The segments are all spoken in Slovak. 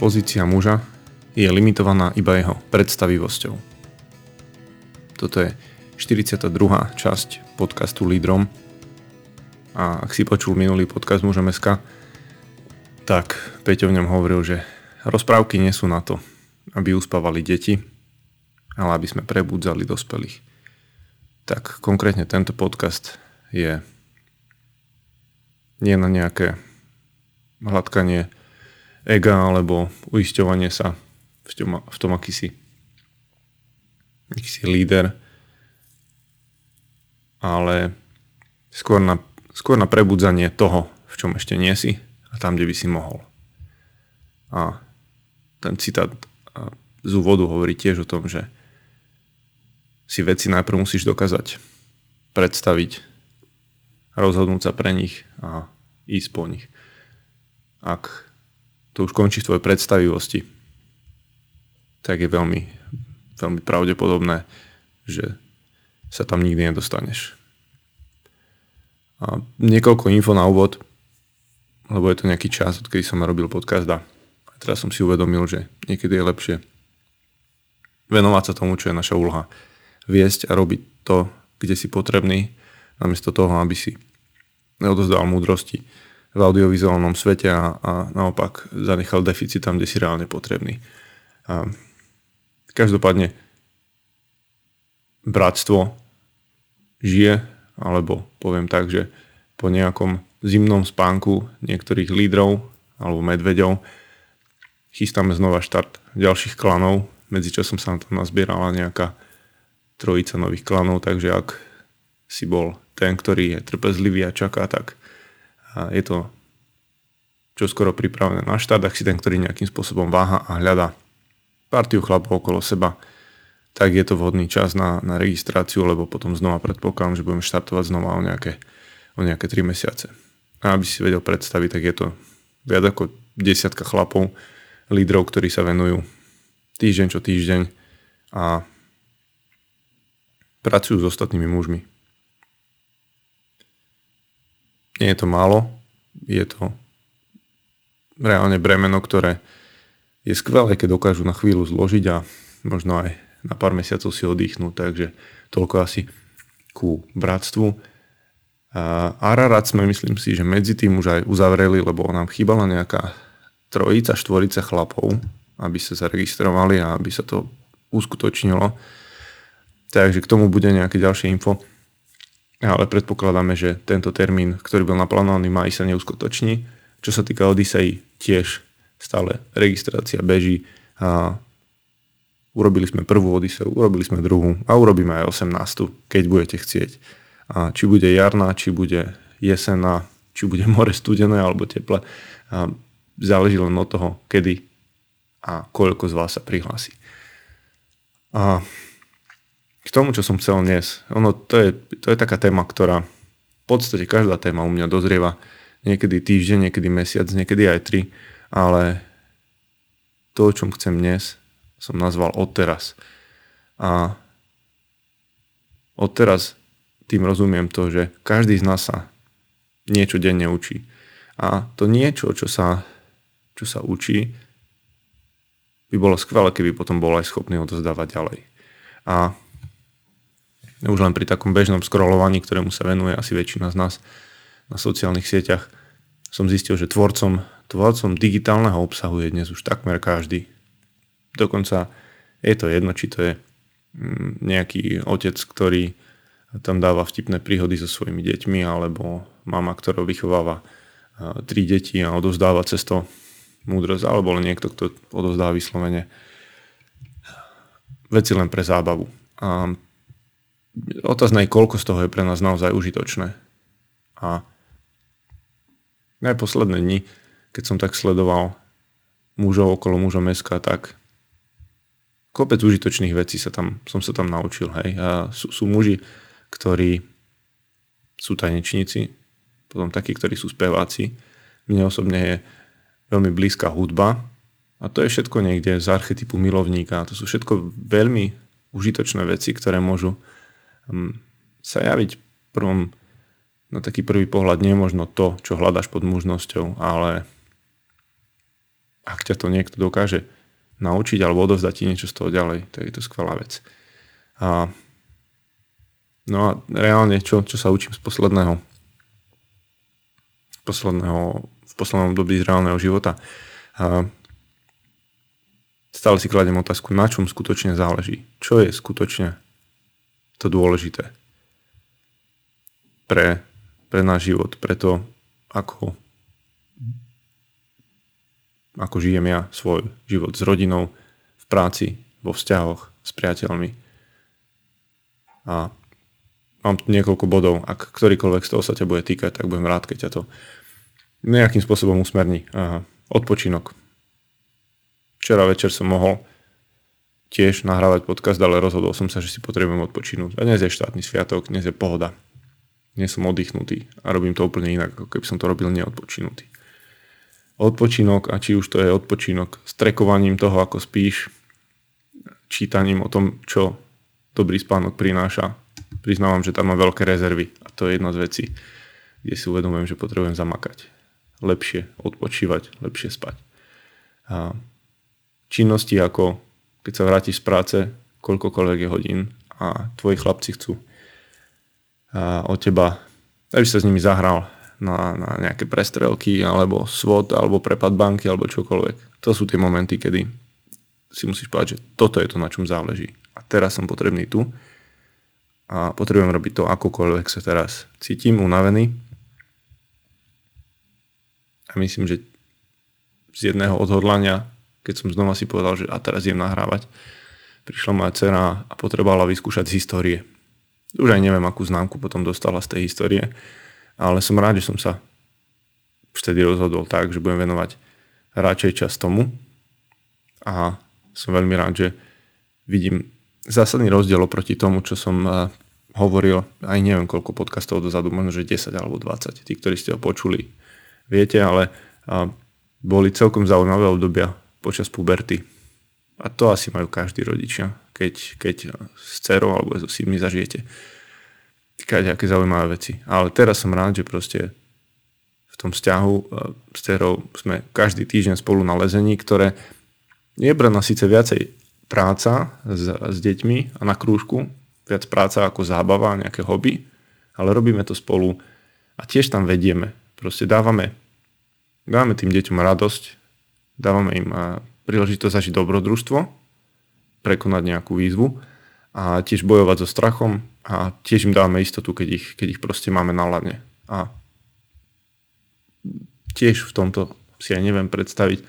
pozícia muža je limitovaná iba jeho predstavivosťou. Toto je 42. časť podcastu Lídrom a ak si počul minulý podcast Mužom SK, tak Peťo v ňom hovoril, že rozprávky nie sú na to, aby uspávali deti, ale aby sme prebudzali dospelých. Tak konkrétne tento podcast je nie na nejaké hladkanie ega alebo uisťovanie sa v tom, v tom aký si, aký si líder, ale skôr na, skôr na prebudzanie toho, v čom ešte nie si a tam, kde by si mohol. A ten citát z úvodu hovorí tiež o tom, že si veci najprv musíš dokázať predstaviť, rozhodnúť sa pre nich a ísť po nich. Ak to už končí v tvojej predstavivosti, tak je veľmi, veľmi pravdepodobné, že sa tam nikdy nedostaneš. A niekoľko info na úvod, lebo je to nejaký čas, odkedy som robil podcast a teraz som si uvedomil, že niekedy je lepšie venovať sa tomu, čo je naša úloha. Viesť a robiť to, kde si potrebný, namiesto toho, aby si neodozdal múdrosti v audiovizuálnom svete a, a naopak zanechal deficit tam, kde si reálne potrebný. A každopádne bratstvo žije, alebo poviem tak, že po nejakom zimnom spánku niektorých lídrov alebo medveďov chystáme znova štart ďalších klanov. Medzičasom sa tam nazbierala nejaká trojica nových klanov, takže ak si bol ten, ktorý je trpezlivý a čaká, tak a je to čo skoro pripravené na štart, ak si ten, ktorý nejakým spôsobom váha a hľada partiu chlapov okolo seba, tak je to vhodný čas na, na registráciu, lebo potom znova predpokladám, že budeme štartovať znova o nejaké, o nejaké 3 mesiace. A aby si vedel predstaviť, tak je to viac ako desiatka chlapov, lídrov, ktorí sa venujú týždeň čo týždeň a pracujú s ostatnými mužmi. Nie je to málo, je to reálne bremeno, ktoré je skvelé, keď dokážu na chvíľu zložiť a možno aj na pár mesiacov si oddychnúť, takže toľko asi ku bratstvu. A Ararat sme, myslím si, že medzi tým už aj uzavreli, lebo nám chýbala nejaká trojica, štvorica chlapov, aby sa zaregistrovali a aby sa to uskutočnilo. Takže k tomu bude nejaké ďalšie info ale predpokladáme, že tento termín, ktorý bol naplánovaný v maji, sa neuskutoční. Čo sa týka Odyssey, tiež stále registrácia beží a urobili sme prvú Odysseu, urobili sme druhú a urobíme aj 18, keď budete chcieť. A či bude jarná, či bude jesená, či bude more studené alebo teple, a záleží len od toho, kedy a koľko z vás sa prihlási. A k tomu, čo som chcel dnes. Ono, to je, to je taká téma, ktorá v podstate každá téma u mňa dozrieva niekedy týždeň, niekedy mesiac, niekedy aj tri, ale to, o čom chcem dnes, som nazval odteraz. A odteraz tým rozumiem to, že každý z nás sa niečo denne učí. A to niečo, čo sa, čo sa učí, by bolo skvelé, keby potom bol aj schopný odozdávať ďalej. A už len pri takom bežnom scrollovaní, ktorému sa venuje asi väčšina z nás na sociálnych sieťach, som zistil, že tvorcom, tvorcom digitálneho obsahu je dnes už takmer každý. Dokonca je to jedno, či to je mm, nejaký otec, ktorý tam dáva vtipné príhody so svojimi deťmi, alebo mama, ktorá vychováva tri deti a odozdáva cesto múdrosť, alebo len niekto, kto odozdáva vyslovene veci len pre zábavu. A otázne je, koľko z toho je pre nás naozaj užitočné. A aj posledné dni, keď som tak sledoval mužov okolo mužom meska, tak kopec užitočných vecí sa tam, som sa tam naučil. Hej. A sú, sú muži, ktorí sú tanečníci, potom takí, ktorí sú speváci. Mne osobne je veľmi blízka hudba a to je všetko niekde z archetypu milovníka. To sú všetko veľmi užitočné veci, ktoré môžu sa javiť prvom, na taký prvý pohľad nie možno to, čo hľadaš pod mužnosťou, ale ak ťa to niekto dokáže naučiť alebo odovzdať ti niečo z toho ďalej, tak je to skvelá vec. A, no a reálne, čo, čo sa učím z posledného, posledného v poslednom období z reálneho života. A, stále si kladem otázku, na čom skutočne záleží. Čo je skutočne to dôležité pre, pre náš život, pre to, ako, ako žijem ja svoj život s rodinou, v práci, vo vzťahoch s priateľmi. A mám tu niekoľko bodov, ak ktorýkoľvek z toho sa ťa bude týkať, tak budem rád, keď ťa to nejakým spôsobom usmerní. Aha. Odpočinok. Včera večer som mohol tiež nahrávať podcast, ale rozhodol som sa, že si potrebujem odpočinúť. A dnes je štátny sviatok, dnes je pohoda. Dnes som oddychnutý a robím to úplne inak, ako keby som to robil neodpočinutý. Odpočinok, a či už to je odpočinok s trekovaním toho, ako spíš, čítaním o tom, čo dobrý spánok prináša. Priznávam, že tam mám veľké rezervy a to je jedna z vecí, kde si uvedomujem, že potrebujem zamakať. Lepšie odpočívať, lepšie spať. A činnosti ako keď sa vrátiš z práce, koľkokoľvek je hodín a tvoji chlapci chcú od teba, aby sa s nimi zahral na, na nejaké prestrelky, alebo svod, alebo prepad banky, alebo čokoľvek. To sú tie momenty, kedy si musíš povedať, že toto je to, na čom záleží. A teraz som potrebný tu a potrebujem robiť to, akokoľvek sa teraz cítim unavený. A myslím, že z jedného odhodlania keď som znova si povedal, že a teraz idem nahrávať, prišla moja dcera a potrebovala vyskúšať z histórie. Už aj neviem, akú známku potom dostala z tej histórie, ale som rád, že som sa vtedy rozhodol tak, že budem venovať radšej čas tomu a som veľmi rád, že vidím zásadný rozdiel oproti tomu, čo som eh, hovoril, aj neviem koľko podcastov dozadu, možno že 10 alebo 20. Tí, ktorí ste ho počuli, viete, ale eh, boli celkom zaujímavé obdobia počas puberty. A to asi majú každý rodičia, keď, keď s dcerou alebo so synmi zažijete aké zaujímavé veci. Ale teraz som rád, že proste v tom vzťahu e, s dcerou sme každý týždeň spolu na lezení, ktoré je pre nás síce viacej práca s, s deťmi a na krúžku, viac práca ako zábava, nejaké hobby, ale robíme to spolu a tiež tam vedieme. Proste dávame, dávame tým deťom radosť, dávame im príležitosť zažiť dobrodružstvo, prekonať nejakú výzvu a tiež bojovať so strachom a tiež im dávame istotu, keď ich, keď ich proste máme na ladne. A tiež v tomto si aj neviem predstaviť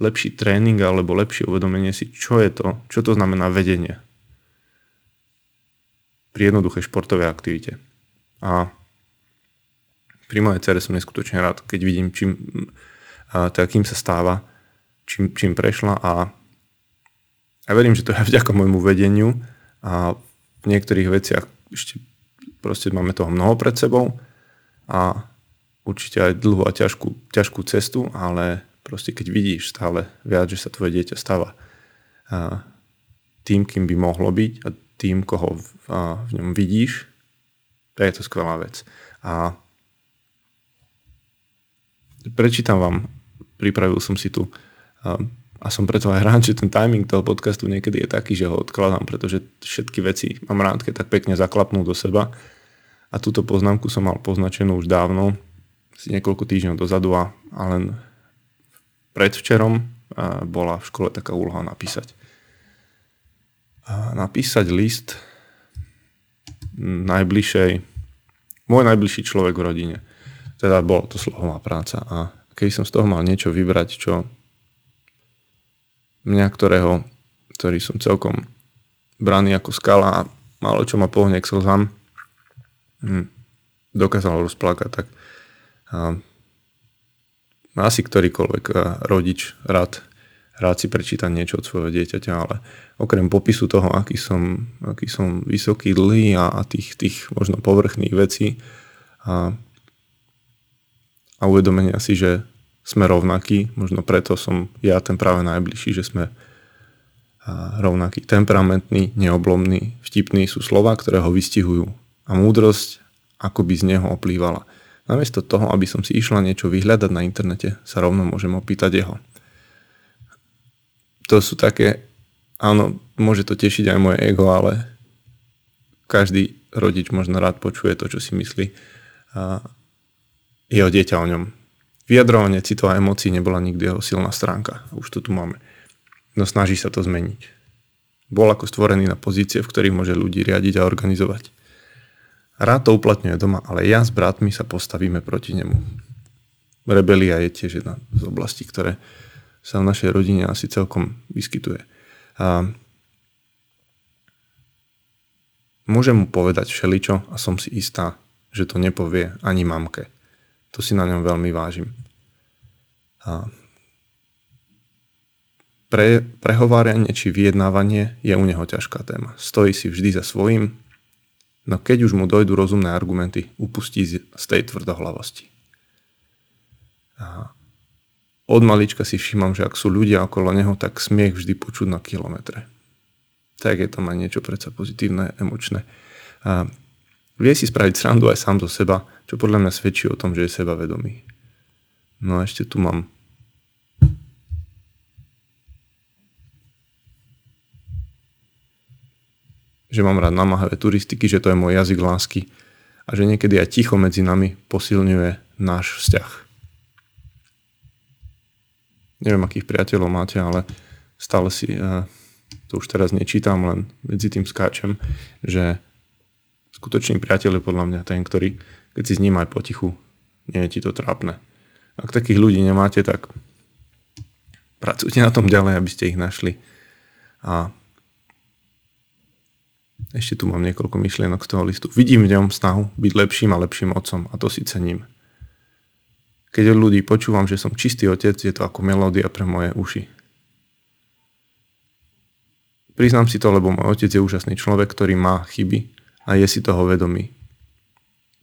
lepší tréning alebo lepšie uvedomenie si, čo je to, čo to znamená vedenie pri jednoduchej športovej aktivite. A pri mojej cere som neskutočne rád, keď vidím, čím, a, teda kým sa stáva čím, čím prešla a ja verím, že to je vďaka môjmu vedeniu a v niektorých veciach ešte proste máme toho mnoho pred sebou a určite aj dlhú a ťažkú, ťažkú cestu, ale proste keď vidíš stále viac, že sa tvoje dieťa stáva a tým, kým by mohlo byť a tým, koho v, a v ňom vidíš, to je to skvelá vec. A prečítam vám, pripravil som si tu a, som preto aj rád, že ten timing toho podcastu niekedy je taký, že ho odkladám, pretože všetky veci mám rád, keď tak pekne zaklapnú do seba. A túto poznámku som mal poznačenú už dávno, si niekoľko týždňov dozadu a, a len predvčerom a bola v škole taká úloha napísať. A napísať list najbližšej, môj najbližší človek v rodine. Teda bolo to slohová práca a keď som z toho mal niečo vybrať, čo mňa, ktorého, ktorý som celkom braný ako skala a malo čo ma pohne k slzám, hm, dokázal rozplakať, tak asi ktorýkoľvek rodič rád, rád si prečíta niečo od svojho dieťaťa, ale okrem popisu toho, aký som, aký som vysoký, dlhý a, a tých, tých možno povrchných vecí a, a uvedomenia si, že sme rovnakí, možno preto som ja ten práve najbližší, že sme rovnakí. Temperamentný, neoblomný, vtipný sú slova, ktoré ho vystihujú a múdrosť ako by z neho oplývala. Namiesto toho, aby som si išla niečo vyhľadať na internete, sa rovno môžem opýtať jeho. to sú také, áno, môže to tešiť aj moje ego, ale každý rodič možno rád počuje to, čo si myslí a jeho dieťa o ňom. Vyjadrovanie citov a emócií nebola nikdy jeho silná stránka. Už to tu máme. No snaží sa to zmeniť. Bol ako stvorený na pozície, v ktorých môže ľudí riadiť a organizovať. Rád to uplatňuje doma, ale ja s bratmi sa postavíme proti nemu. Rebelia je tiež jedna z oblastí, ktoré sa v našej rodine asi celkom vyskytuje. A môžem mu povedať všeličo a som si istá, že to nepovie ani mamke. To si na ňom veľmi vážim. A pre, prehováranie či vyjednávanie je u neho ťažká téma. Stojí si vždy za svojím, no keď už mu dojdú rozumné argumenty, upustí z tej tvrdohlavosti. A od malička si všímam, že ak sú ľudia okolo neho, tak smiech vždy počuť na kilometre. Tak je tam aj niečo predsa pozitívne, emočné. A vie si spraviť srandu aj sám zo seba, čo podľa mňa svedčí o tom, že je sebavedomý. No a ešte tu mám že mám rád namáhavé turistiky, že to je môj jazyk lásky a že niekedy aj ticho medzi nami posilňuje náš vzťah neviem, akých priateľov máte, ale stále si, eh, to už teraz nečítam, len medzi tým skáčem, že skutočný priateľ je podľa mňa ten, ktorý, keď si s ním aj potichu, nie je ti to trápne. Ak takých ľudí nemáte, tak pracujte na tom ďalej, aby ste ich našli. A ešte tu mám niekoľko myšlienok z toho listu. Vidím v ňom snahu byť lepším a lepším otcom a to si cením. Keď od ľudí počúvam, že som čistý otec, je to ako melódia pre moje uši. Priznám si to, lebo môj otec je úžasný človek, ktorý má chyby a je si toho vedomý.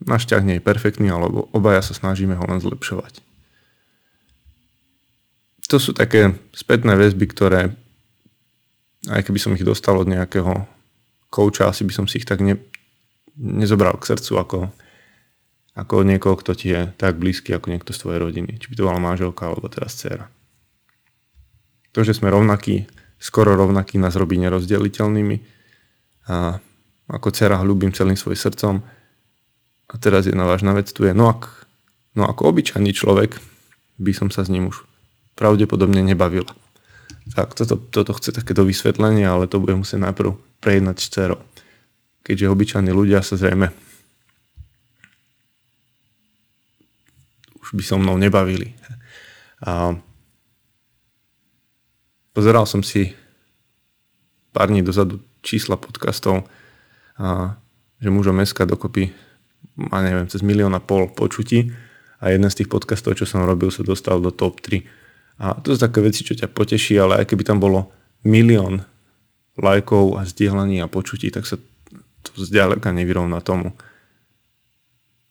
Náš ťah nie je perfektný, alebo obaja sa snažíme ho len zlepšovať. To sú také spätné väzby, ktoré aj keby som ich dostal od nejakého kouča, asi by som si ich tak ne, nezobral k srdcu ako ako od niekoho, kto ti je tak blízky ako niekto z tvojej rodiny. Či by to bola manželka alebo teraz dcera. To, že sme rovnakí, skoro rovnakí, nás robí nerozdeliteľnými. A ako dcera ľúbim celým svojim srdcom. A teraz jedna vážna vec tu je, no, ak, no ako obyčajný človek by som sa s ním už pravdepodobne nebavila. Tak toto, toto chce takéto vysvetlenie, ale to budem musieť najprv prejednať s dcerou. Keďže obyčajní ľudia sa zrejme už by so mnou nebavili. A pozeral som si pár dní dozadu čísla podcastov, a, že mužom SK dokopy má neviem, cez milión a pol počutí a jeden z tých podcastov, čo som robil, sa dostal do top 3. A to sú také veci, čo ťa poteší, ale aj keby tam bolo milión lajkov a zdieľaní a počutí, tak sa to zďaleka nevyrovná tomu,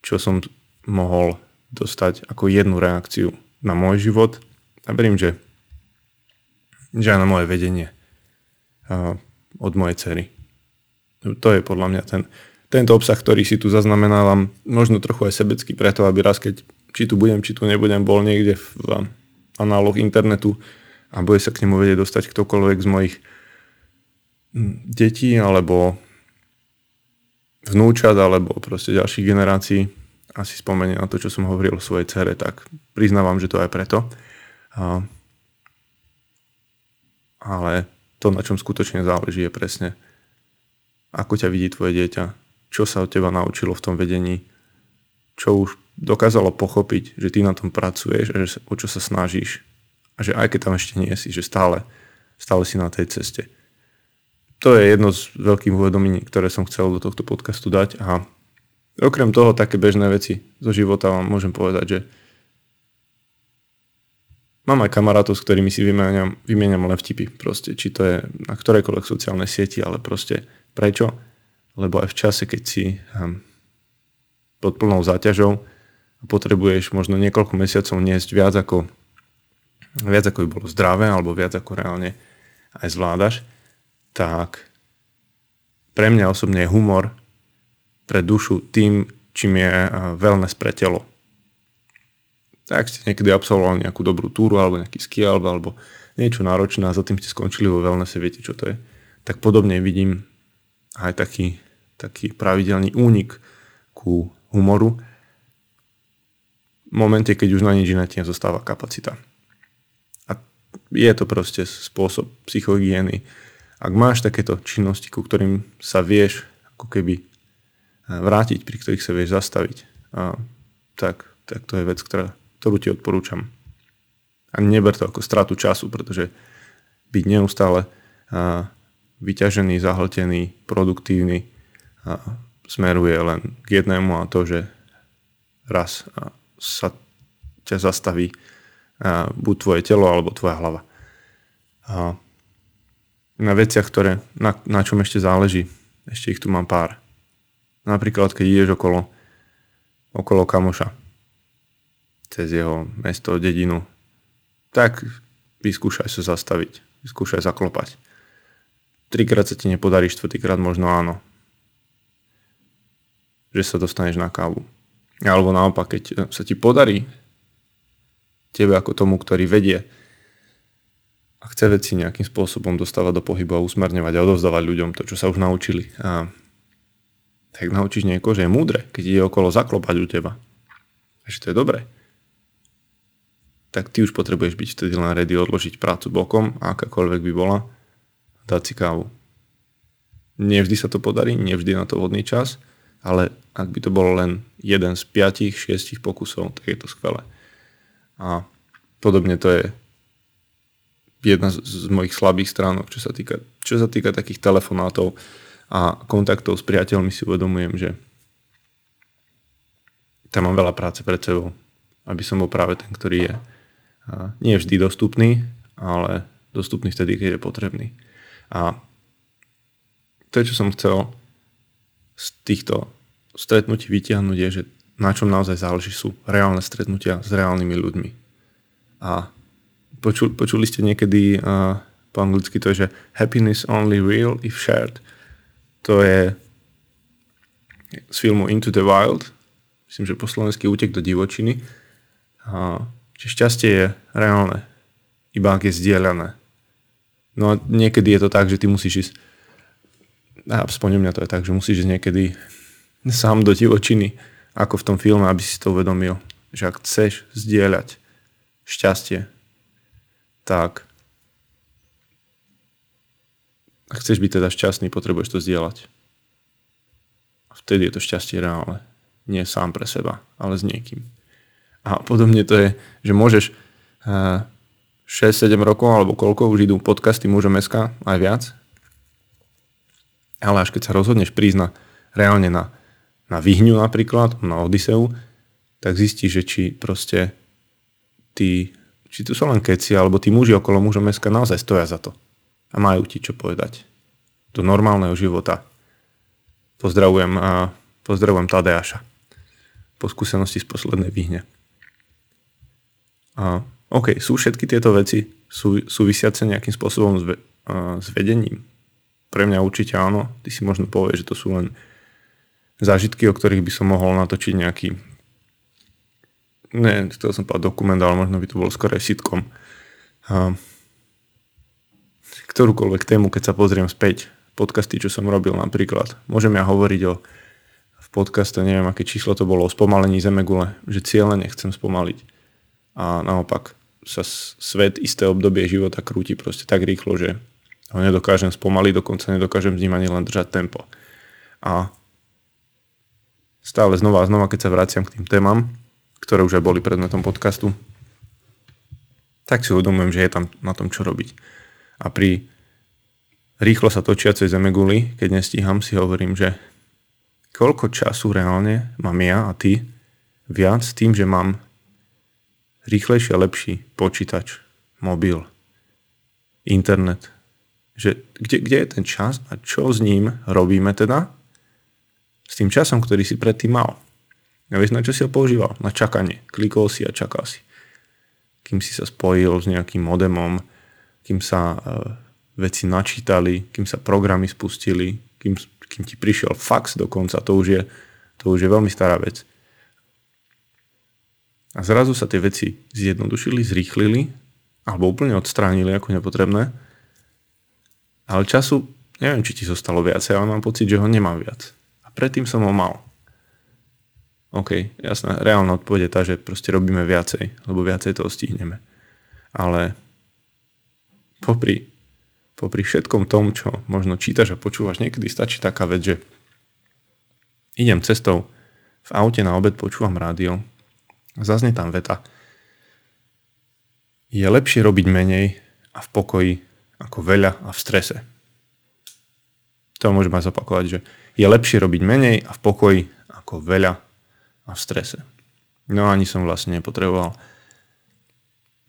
čo som mohol dostať ako jednu reakciu na môj život a verím, že, že aj na moje vedenie od mojej cery. To je podľa mňa ten, tento obsah, ktorý si tu zaznamenávam, možno trochu aj sebecký preto, aby raz, keď či tu budem, či tu nebudem, bol niekde v análoch internetu a bude sa k nemu vedieť dostať ktokoľvek z mojich detí alebo vnúčat alebo proste ďalších generácií asi spomenie na to, čo som hovoril o svojej cere, tak priznávam, že to aj preto. A, ale to, na čom skutočne záleží, je presne, ako ťa vidí tvoje dieťa, čo sa od teba naučilo v tom vedení, čo už dokázalo pochopiť, že ty na tom pracuješ a že, o čo sa snažíš a že aj keď tam ešte nie si, že stále, stále si na tej ceste. To je jedno z veľkých uvedomení, ktoré som chcel do tohto podcastu dať a Okrem toho, také bežné veci zo života vám môžem povedať, že mám aj kamarátov, s ktorými si vymieňam, vymieňam len vtipy. Proste, či to je na ktorejkoľvek sociálnej sieti, ale proste prečo? Lebo aj v čase, keď si um, pod plnou záťažou a potrebuješ možno niekoľko mesiacov niesť viac ako, viac ako by bolo zdravé alebo viac ako reálne aj zvládaš, tak pre mňa osobne je humor pre dušu tým, čím je eh, wellness pre telo. Tak ste niekedy absolvovali nejakú dobrú túru alebo nejaký ski alebo, alebo niečo náročné a za tým ste skončili vo wellnesse, viete čo to je. Tak podobne vidím aj taký, taký pravidelný únik ku humoru. V momente, keď už na nič iné zostáva kapacita. A je to proste spôsob psychohygieny. Ak máš takéto činnosti, ku ktorým sa vieš ako keby vrátiť, pri ktorých sa vieš zastaviť, a, tak, tak to je vec, ktorá, ktorú ti odporúčam. A neber to ako stratu času, pretože byť neustále a, vyťažený, zahltený, produktívny smeruje len k jednému a to, že raz sa ťa zastaví buď tvoje telo alebo tvoja hlava. A na veciach, ktoré, na, na čom ešte záleží, ešte ich tu mám pár. Napríklad, keď ideš okolo, okolo kamoša, cez jeho mesto, dedinu, tak vyskúšaj sa zastaviť, vyskúšaj zaklopať. Trikrát sa ti nepodarí, štvrtýkrát možno áno. Že sa dostaneš na kávu. Alebo naopak, keď sa ti podarí tebe ako tomu, ktorý vedie a chce veci nejakým spôsobom dostávať do pohybu a usmerňovať a odovzdávať ľuďom to, čo sa už naučili. A tak naučíš niekoho, že je múdre, keď ide okolo zaklopať u teba. A že to je dobré. Tak ty už potrebuješ byť vtedy len ready odložiť prácu bokom, akákoľvek by bola, dať si kávu. Nevždy sa to podarí, nevždy na to vhodný čas, ale ak by to bolo len jeden z piatich, šiestich pokusov, tak je to skvelé. A podobne to je jedna z mojich slabých stránok, čo sa týka, čo sa týka takých telefonátov a kontaktov s priateľmi si uvedomujem, že tam mám veľa práce pred sebou, aby som bol práve ten, ktorý je nie vždy dostupný, ale dostupný vtedy, keď je potrebný. A to, čo som chcel z týchto stretnutí vytiahnuť, je, že na čom naozaj záleží sú reálne stretnutia s reálnymi ľuďmi. A počuli, počuli ste niekedy uh, po anglicky to, že happiness only real if shared to je z filmu Into the Wild, myslím, že po slovensky útek do divočiny. A, čiže šťastie je reálne, iba ak je zdieľané. No a niekedy je to tak, že ty musíš ísť, aspoň mňa to je tak, že musíš ísť niekedy sám do divočiny, ako v tom filme, aby si to uvedomil, že ak chceš zdieľať šťastie, tak ak chceš byť teda šťastný, potrebuješ to zdieľať. Vtedy je to šťastie reálne. Nie sám pre seba, ale s niekým. A podobne to je, že môžeš 6-7 eh, rokov, alebo koľko už idú podcasty Mužom SK, aj viac. Ale až keď sa rozhodneš prísť na, reálne na, na Vyhňu napríklad, na Odiseu, tak zistíš, že či proste tí, či tu sú len keci, alebo tí muži okolo Mužom SK naozaj stoja za to a majú ti čo povedať do normálneho života. Pozdravujem a pozdravujem Tadeáša po skúsenosti z poslednej výhne. A, OK, sú všetky tieto veci sú, súvisiace nejakým spôsobom s, ve, a, s vedením? Pre mňa určite áno. Ty si možno povieš, že to sú len zážitky, o ktorých by som mohol natočiť nejaký ne, chcel som povedať dokument, ale možno by to bol skôr aj sitcom. A, ktorúkoľvek tému, keď sa pozriem späť, podcasty, čo som robil napríklad. Môžem ja hovoriť o v podcaste, neviem aké číslo to bolo, o spomalení Zemegule, že cieľne nechcem spomaliť. A naopak sa svet isté obdobie života krúti proste tak rýchlo, že ho nedokážem spomaliť, dokonca nedokážem s ním ani len držať tempo. A stále znova a znova, keď sa vraciam k tým témam, ktoré už aj boli predmetom podcastu, tak si uvedomujem, že je tam na tom čo robiť. A pri rýchlo sa točiacej zemeguli, keď nestíham, si hovorím, že koľko času reálne mám ja a ty viac tým, že mám rýchlejší a lepší počítač, mobil, internet. Že kde, kde je ten čas a čo s ním robíme teda? S tým časom, ktorý si predtým mal. Ja vieš, na čo si ho používal? Na čakanie. Klikol si a čakal si. Kým si sa spojil s nejakým modemom, kým sa e, veci načítali, kým sa programy spustili, kým, kým ti prišiel fax dokonca, to už, je, to už je veľmi stará vec. A zrazu sa tie veci zjednodušili, zrýchlili alebo úplne odstránili ako nepotrebné. Ale času, neviem, či ti zostalo viacej, ale mám pocit, že ho nemám viac. A predtým som ho mal. OK, jasná, reálna odpoveď je tá, že proste robíme viacej, lebo viacej toho stihneme. Ale popri, popri všetkom tom, čo možno čítaš a počúvaš, niekedy stačí taká vec, že idem cestou, v aute na obed počúvam rádio, zaznie tam veta, je lepšie robiť menej a v pokoji ako veľa a v strese. To môžem aj zopakovať, že je lepšie robiť menej a v pokoji ako veľa a v strese. No ani som vlastne nepotreboval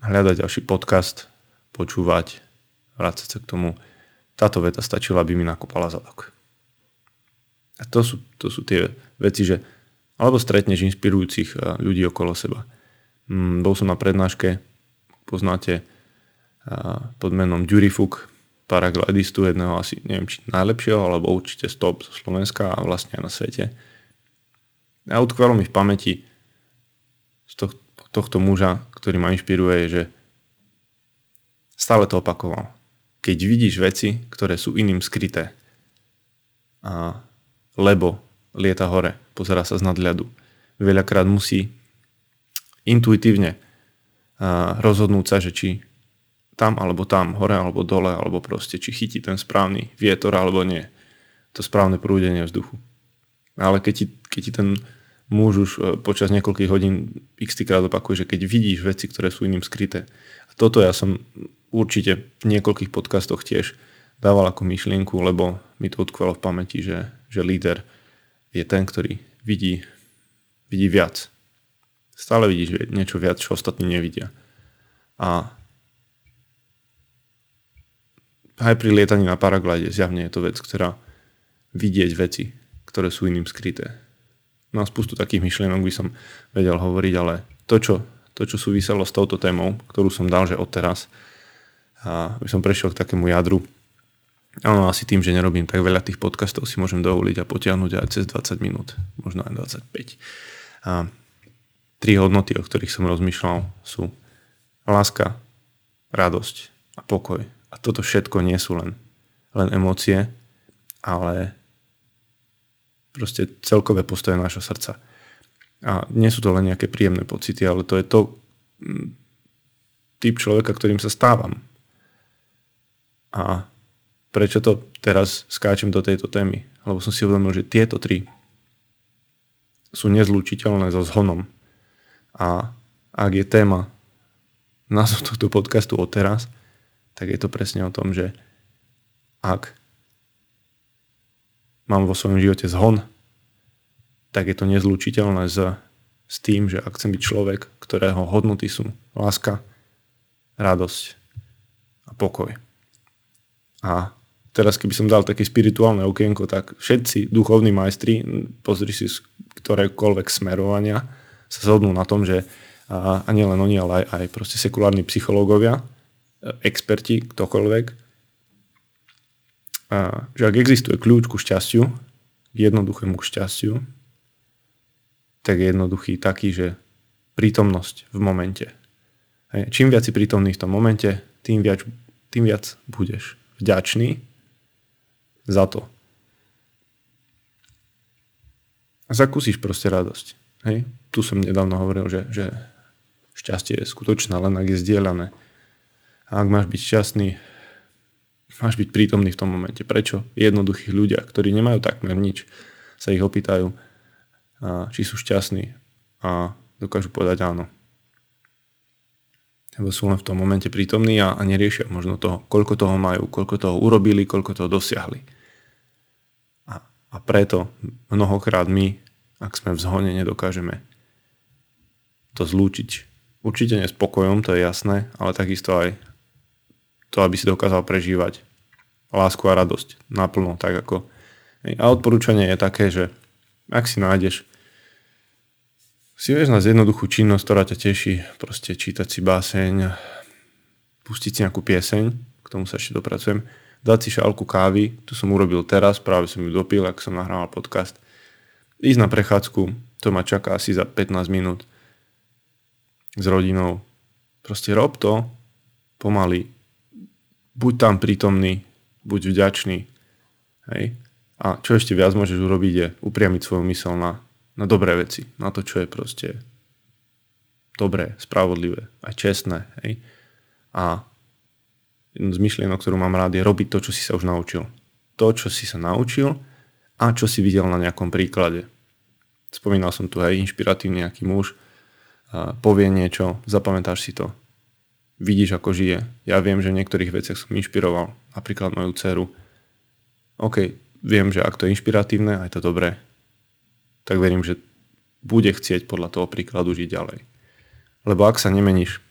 hľadať ďalší podcast, počúvať, vrácať sa k tomu. Táto veta stačila, aby mi nakopala zadok. A to sú, to sú tie veci, že alebo stretneš inspirujúcich eh, ľudí okolo seba. Mm, bol som na prednáške poznáte pod menom Durifuk, paraglidistu, jedného asi, neviem, či najlepšieho, alebo určite stop zo Slovenska a vlastne aj na svete. A utkvelo mi v pamäti z tohto, tohto muža, ktorý ma inšpiruje, že stále to opakoval. Keď vidíš veci, ktoré sú iným skryté, a lebo lieta hore, pozera sa z nadľadu, veľakrát musí intuitívne rozhodnúť sa, že či tam alebo tam, hore alebo dole, alebo proste či chytí ten správny vietor alebo nie. To správne prúdenie vzduchu. Ale keď ti, keď ti ten muž už e, počas niekoľkých hodín x krát opakuje, že keď vidíš veci, ktoré sú iným skryté. A toto ja som určite v niekoľkých podcastoch tiež dával ako myšlienku, lebo mi to utkvelo v pamäti, že, že líder je ten, ktorý vidí, vidí viac Stále vidíš niečo viac, čo ostatní nevidia. A aj pri lietaní na paraglide zjavne je to vec, ktorá vidieť veci, ktoré sú iným skryté. No a spustu takých myšlienok by som vedel hovoriť, ale to, čo, to, čo súviselo s touto témou, ktorú som dal, že odteraz, a by som prešiel k takému jadru. Áno, asi tým, že nerobím tak veľa tých podcastov, si môžem dovoliť a potiahnuť aj cez 20 minút, možno aj 25. A tri hodnoty, o ktorých som rozmýšľal, sú láska, radosť a pokoj. A toto všetko nie sú len, len emócie, ale proste celkové postoje nášho srdca. A nie sú to len nejaké príjemné pocity, ale to je to mm, typ človeka, ktorým sa stávam. A prečo to teraz skáčem do tejto témy? Lebo som si uvedomil, že tieto tri sú nezlučiteľné so zhonom, a ak je téma názov tohto podcastu o teraz, tak je to presne o tom, že ak mám vo svojom živote zhon, tak je to nezlučiteľné s, s tým, že ak chcem byť človek, ktorého hodnoty sú láska, radosť a pokoj. A teraz keby som dal také spirituálne okienko, tak všetci duchovní majstri, pozri si z ktorékoľvek smerovania, sa zhodnú na tom, že a, a nielen oni, ale aj, aj proste sekulárni psychológovia, experti, ktokoľvek, a, že ak existuje kľúč ku šťastiu, k jednoduchému šťastiu, tak je jednoduchý taký, že prítomnosť v momente. Hej. Čím viac si prítomný v tom momente, tým viac, tým viac budeš vďačný za to. A zakúsiš proste radosť. Hej? Tu som nedávno hovoril, že, že šťastie je skutočné, len ak je zdieľané. A ak máš byť šťastný, máš byť prítomný v tom momente. Prečo? Jednoduchých ľudia, ktorí nemajú takmer nič, sa ich opýtajú, či sú šťastní a dokážu povedať áno. Lebo sú len v tom momente prítomní a, a neriešia možno toho, koľko toho majú, koľko toho urobili, koľko toho dosiahli. A, a preto mnohokrát my ak sme v zhone, nedokážeme to zlúčiť. Určite nespokojom, to je jasné, ale takisto aj to, aby si dokázal prežívať lásku a radosť naplno, tak ako... A odporúčanie je také, že ak si nájdeš si vieš na jednoduchú činnosť, ktorá ťa teší, proste čítať si báseň, pustiť si nejakú pieseň, k tomu sa ešte dopracujem, dať si šálku kávy, tu som urobil teraz, práve som ju dopil, ak som nahrával podcast, ísť na prechádzku, to ma čaká asi za 15 minút s rodinou. Proste rob to, pomaly buď tam prítomný, buď vďačný. Hej? A čo ešte viac môžeš urobiť je upriamiť svoju mysel na, na dobré veci, na to, čo je proste dobré, spravodlivé, aj čestné. Hej? A jednu z myšlienok, ktorú mám rád, je robiť to, čo si sa už naučil. To, čo si sa naučil a čo si videl na nejakom príklade. Spomínal som tu aj inšpiratívny nejaký muž, povie niečo, zapamätáš si to, vidíš, ako žije. Ja viem, že v niektorých veciach som inšpiroval, napríklad moju dceru. OK, viem, že ak to je inšpiratívne, aj to dobré, tak verím, že bude chcieť podľa toho príkladu žiť ďalej. Lebo ak sa nemeníš,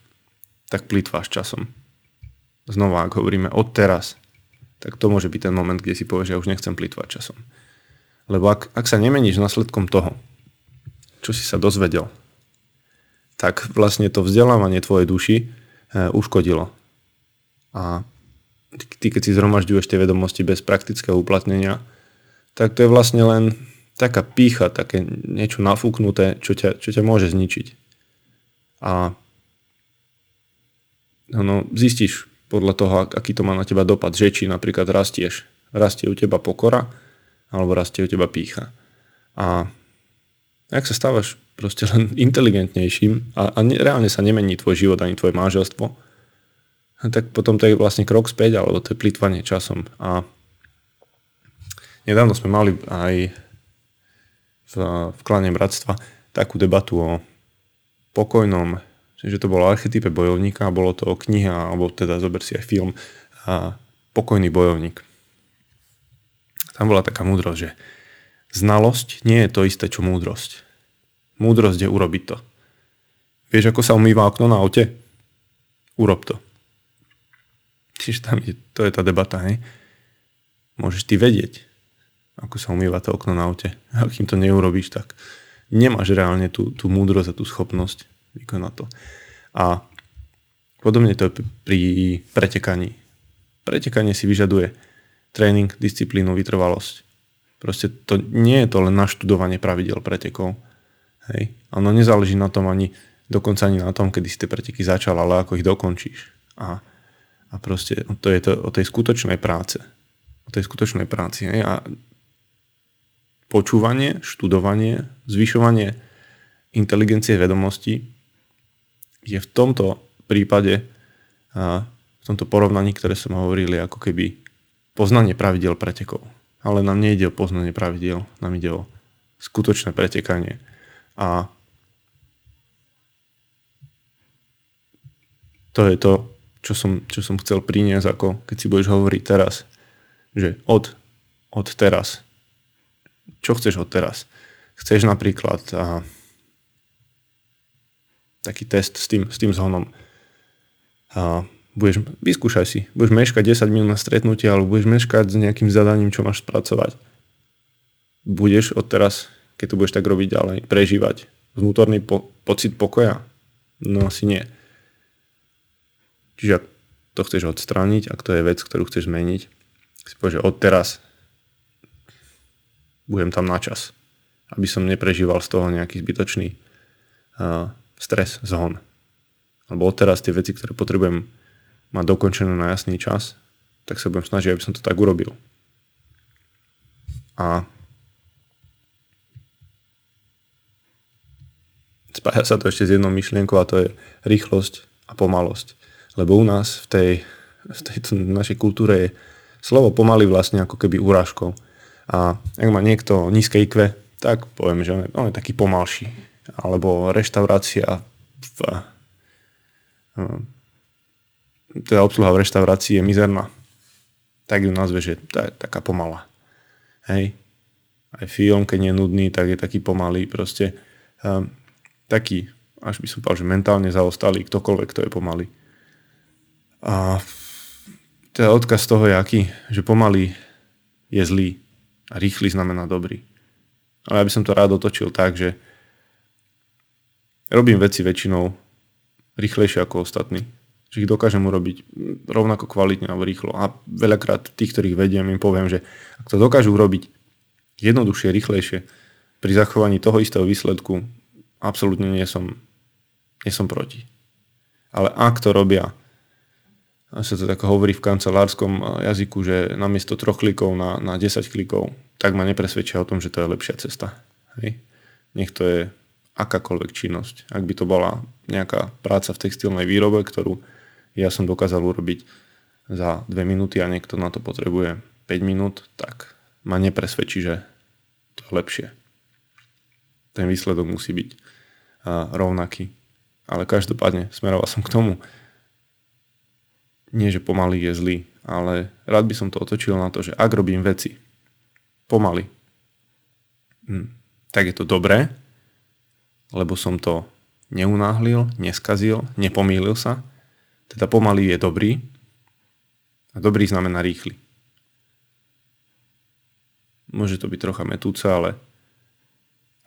tak plýtváš časom. Znova, ak hovoríme od teraz, tak to môže byť ten moment, kde si povieš, že ja už nechcem plýtvať časom. Lebo ak, ak sa nemeníš následkom toho, čo si sa dozvedel, tak vlastne to vzdelávanie tvojej duši uškodilo. A ty, keď si zhromažďuješ tie vedomosti bez praktického uplatnenia, tak to je vlastne len taká pícha, také niečo nafúknuté, čo ťa, čo ťa môže zničiť. A no, zistíš podľa toho, aký to má na teba dopad, že či napríklad rastieš, rastie u teba pokora, alebo rastie u teba pícha. A ak sa stávaš proste len inteligentnejším a, a ne, reálne sa nemení tvoj život ani tvoje manželstvo, tak potom to je vlastne krok späť, alebo to je plýtvanie časom. A nedávno sme mali aj v, v klane bratstva takú debatu o pokojnom, že to bolo archetype bojovníka, bolo to kniha, alebo teda zober si aj film a Pokojný bojovník. Tam bola taká múdrosť, že znalosť nie je to isté, čo múdrosť. Múdrosť je urobiť to. Vieš, ako sa umýva okno na aute? Urob to. Čiže tam je, to je tá debata, hej. Môžeš ty vedieť, ako sa umýva to okno na aute. A kým to neurobíš, tak nemáš reálne tú, tú múdrosť a tú schopnosť vykonať to. A podobne to je pri pretekaní. Pretekanie si vyžaduje tréning, disciplínu, vytrvalosť. Proste to nie je to len naštudovanie pravidel pretekov, Hej. Ono nezáleží na tom ani, dokonca ani na tom, kedy si tie preteky začal, ale ako ich dokončíš. A, a proste to je to o tej skutočnej práce. O tej skutočnej práci. Hej. A počúvanie, študovanie, zvyšovanie inteligencie vedomosti je v tomto prípade v tomto porovnaní, ktoré som hovorili, ako keby poznanie pravidel pretekov. Ale nám nejde o poznanie pravidel, nám ide o skutočné pretekanie a to je to, čo som, čo som chcel priniesť, ako keď si budeš hovoriť teraz, že od, od teraz. Čo chceš od teraz? Chceš napríklad a, taký test s tým, s tým zhonom. A, budeš, vyskúšaj si. Budeš meškať 10 minút na stretnutie, alebo budeš meškať s nejakým zadaním, čo máš spracovať. Budeš od teraz keď to budeš tak robiť ďalej, prežívať vnútorný po- pocit pokoja? No asi nie. Čiže ak to chceš odstrániť, ak to je vec, ktorú chceš zmeniť, si povieš, že odteraz budem tam na čas, aby som neprežíval z toho nejaký zbytočný uh, stres, zhon. Alebo odteraz tie veci, ktoré potrebujem mať dokončené na jasný čas, tak sa budem snažiť, aby som to tak urobil. A spája sa to ešte s jednou myšlienkou a to je rýchlosť a pomalosť. Lebo u nás v tej, v tejto našej kultúre je slovo pomaly vlastne ako keby úražkou. A ak má niekto nízke IQ, tak poviem, že on je, taký pomalší. Alebo reštaurácia v, teda obsluha v reštaurácii je mizerná. Tak ju nazve, že to je taká pomalá. Hej. Aj film, keď je nudný, tak je taký pomalý. Proste um, taký, až by som povedal, že mentálne zaostalý, ktokoľvek, kto je pomalý. A teda odkaz toho je aký, že pomalý je zlý a rýchly znamená dobrý. Ale ja by som to rád otočil tak, že robím veci väčšinou rýchlejšie ako ostatní. Že ich dokážem urobiť rovnako kvalitne alebo rýchlo. A veľakrát tých, ktorých vediem, im poviem, že ak to dokážu urobiť jednoduchšie, rýchlejšie, pri zachovaní toho istého výsledku, absolútne nie som, nie som proti. Ale ak to robia a sa to tak hovorí v kancelárskom jazyku, že namiesto troch klikov na, na 10 klikov, tak ma nepresvedčia o tom, že to je lepšia cesta. Hej. Nech to je akákoľvek činnosť. Ak by to bola nejaká práca v textilnej výrobe, ktorú ja som dokázal urobiť za 2 minúty a niekto na to potrebuje 5 minút, tak ma nepresvedčí, že to je lepšie. Ten výsledok musí byť rovnaký. Ale každopádne smeroval som k tomu, nie že pomaly je zlý, ale rád by som to otočil na to, že ak robím veci pomaly, hm, tak je to dobré, lebo som to neunáhlil, neskazil, nepomýlil sa. Teda pomaly je dobrý a dobrý znamená rýchly. Môže to byť trocha metúce, ale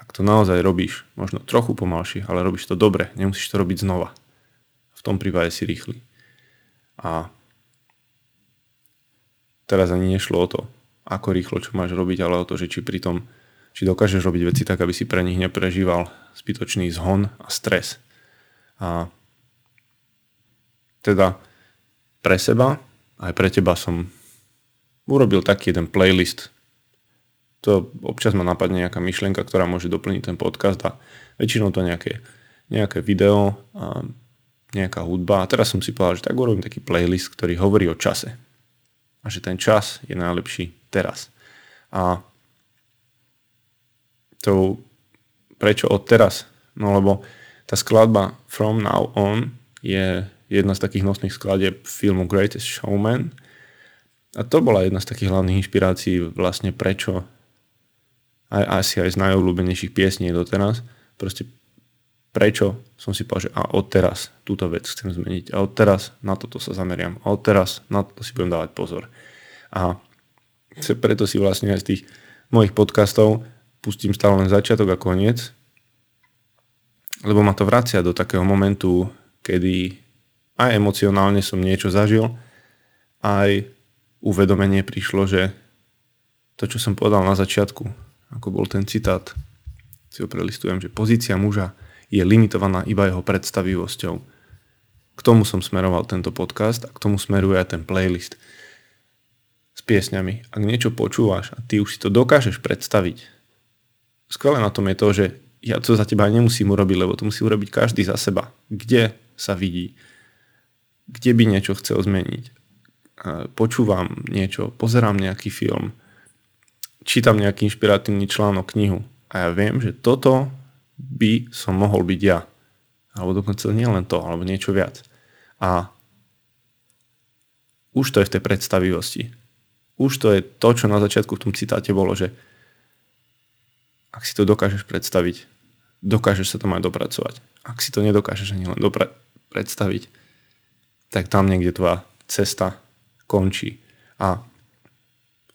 ak to naozaj robíš, možno trochu pomalšie, ale robíš to dobre, nemusíš to robiť znova. V tom prípade si rýchly. A teraz ani nešlo o to, ako rýchlo čo máš robiť, ale o to, že či pri tom, či dokážeš robiť veci tak, aby si pre nich neprežíval zbytočný zhon a stres. A teda pre seba, aj pre teba som urobil taký jeden playlist to občas ma napadne nejaká myšlienka, ktorá môže doplniť ten podcast a väčšinou to nejaké, nejaké video a nejaká hudba. A teraz som si povedal, že tak urobím taký playlist, ktorý hovorí o čase. A že ten čas je najlepší teraz. A to prečo od teraz? No lebo tá skladba From Now On je jedna z takých nosných skladieb filmu Greatest Showman. A to bola jedna z takých hlavných inšpirácií vlastne prečo aj, asi aj z najobľúbenejších piesní doteraz. Proste prečo som si povedal, že a odteraz túto vec chcem zmeniť a odteraz na toto sa zameriam a odteraz na toto si budem dávať pozor. A preto si vlastne aj z tých mojich podcastov pustím stále len začiatok a koniec, lebo ma to vracia do takého momentu, kedy aj emocionálne som niečo zažil, aj uvedomenie prišlo, že to, čo som povedal na začiatku, ako bol ten citát, si ho prelistujem, že pozícia muža je limitovaná iba jeho predstavivosťou. K tomu som smeroval tento podcast a k tomu smeruje aj ten playlist s piesňami. Ak niečo počúvaš a ty už si to dokážeš predstaviť, skvelé na tom je to, že ja to za teba nemusím urobiť, lebo to musí urobiť každý za seba. Kde sa vidí, kde by niečo chcel zmeniť. Počúvam niečo, pozerám nejaký film, čítam nejaký inšpiratívny článok, knihu a ja viem, že toto by som mohol byť ja. Alebo dokonca nie len to, alebo niečo viac. A už to je v tej predstavivosti. Už to je to, čo na začiatku v tom citáte bolo, že ak si to dokážeš predstaviť, dokážeš sa tam aj dopracovať. Ak si to nedokážeš ani len dopra- predstaviť, tak tam niekde tvoja cesta končí. A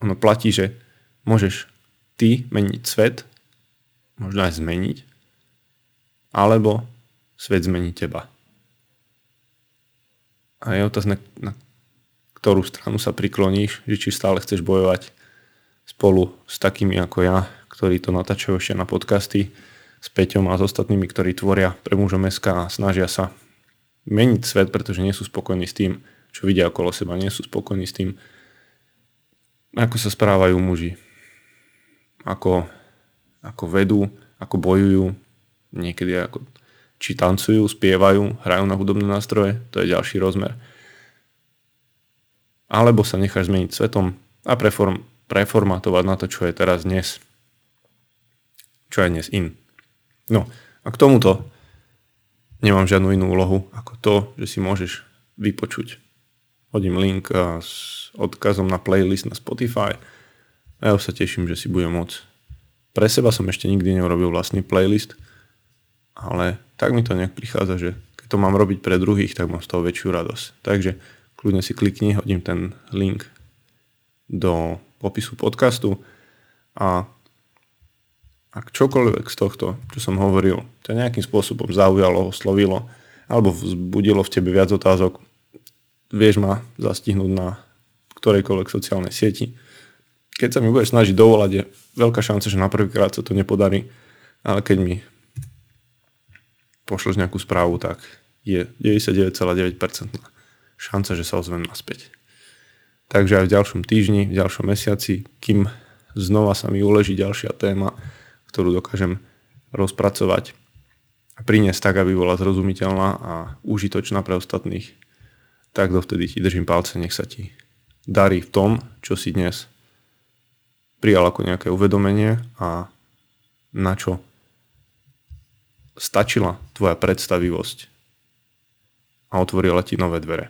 ono platí, že môžeš ty meniť svet, možno aj zmeniť, alebo svet zmení teba. A je otázne, na ktorú stranu sa prikloníš, že či stále chceš bojovať spolu s takými ako ja, ktorí to natáčajú ešte na podcasty, s Peťom a s ostatnými, ktorí tvoria pre mužom SK a snažia sa meniť svet, pretože nie sú spokojní s tým, čo vidia okolo seba, nie sú spokojní s tým, ako sa správajú muži ako, ako vedú, ako bojujú, niekedy ako či tancujú, spievajú, hrajú na hudobné nástroje, to je ďalší rozmer. Alebo sa necháš zmeniť svetom a preform, preformatovať na to, čo je teraz dnes. Čo je dnes in. No a k tomuto nemám žiadnu inú úlohu ako to, že si môžeš vypočuť. Hodím link s odkazom na playlist na Spotify a ja sa teším, že si budem môcť. Pre seba som ešte nikdy neurobil vlastný playlist, ale tak mi to nejak prichádza, že keď to mám robiť pre druhých, tak mám z toho väčšiu radosť. Takže kľudne si klikni, hodím ten link do popisu podcastu a ak čokoľvek z tohto, čo som hovoril, to nejakým spôsobom zaujalo, oslovilo alebo vzbudilo v tebe viac otázok, vieš ma zastihnúť na ktorejkoľvek sociálnej sieti keď sa mi budeš snažiť dovolať, je veľká šanca, že na prvýkrát sa to nepodarí, ale keď mi pošleš nejakú správu, tak je 99,9% šanca, že sa ozvem naspäť. Takže aj v ďalšom týždni, v ďalšom mesiaci, kým znova sa mi uleží ďalšia téma, ktorú dokážem rozpracovať a priniesť tak, aby bola zrozumiteľná a užitočná pre ostatných, tak dovtedy ti držím palce, nech sa ti darí v tom, čo si dnes prijal ako nejaké uvedomenie a na čo stačila tvoja predstavivosť a otvorila ti nové dvere.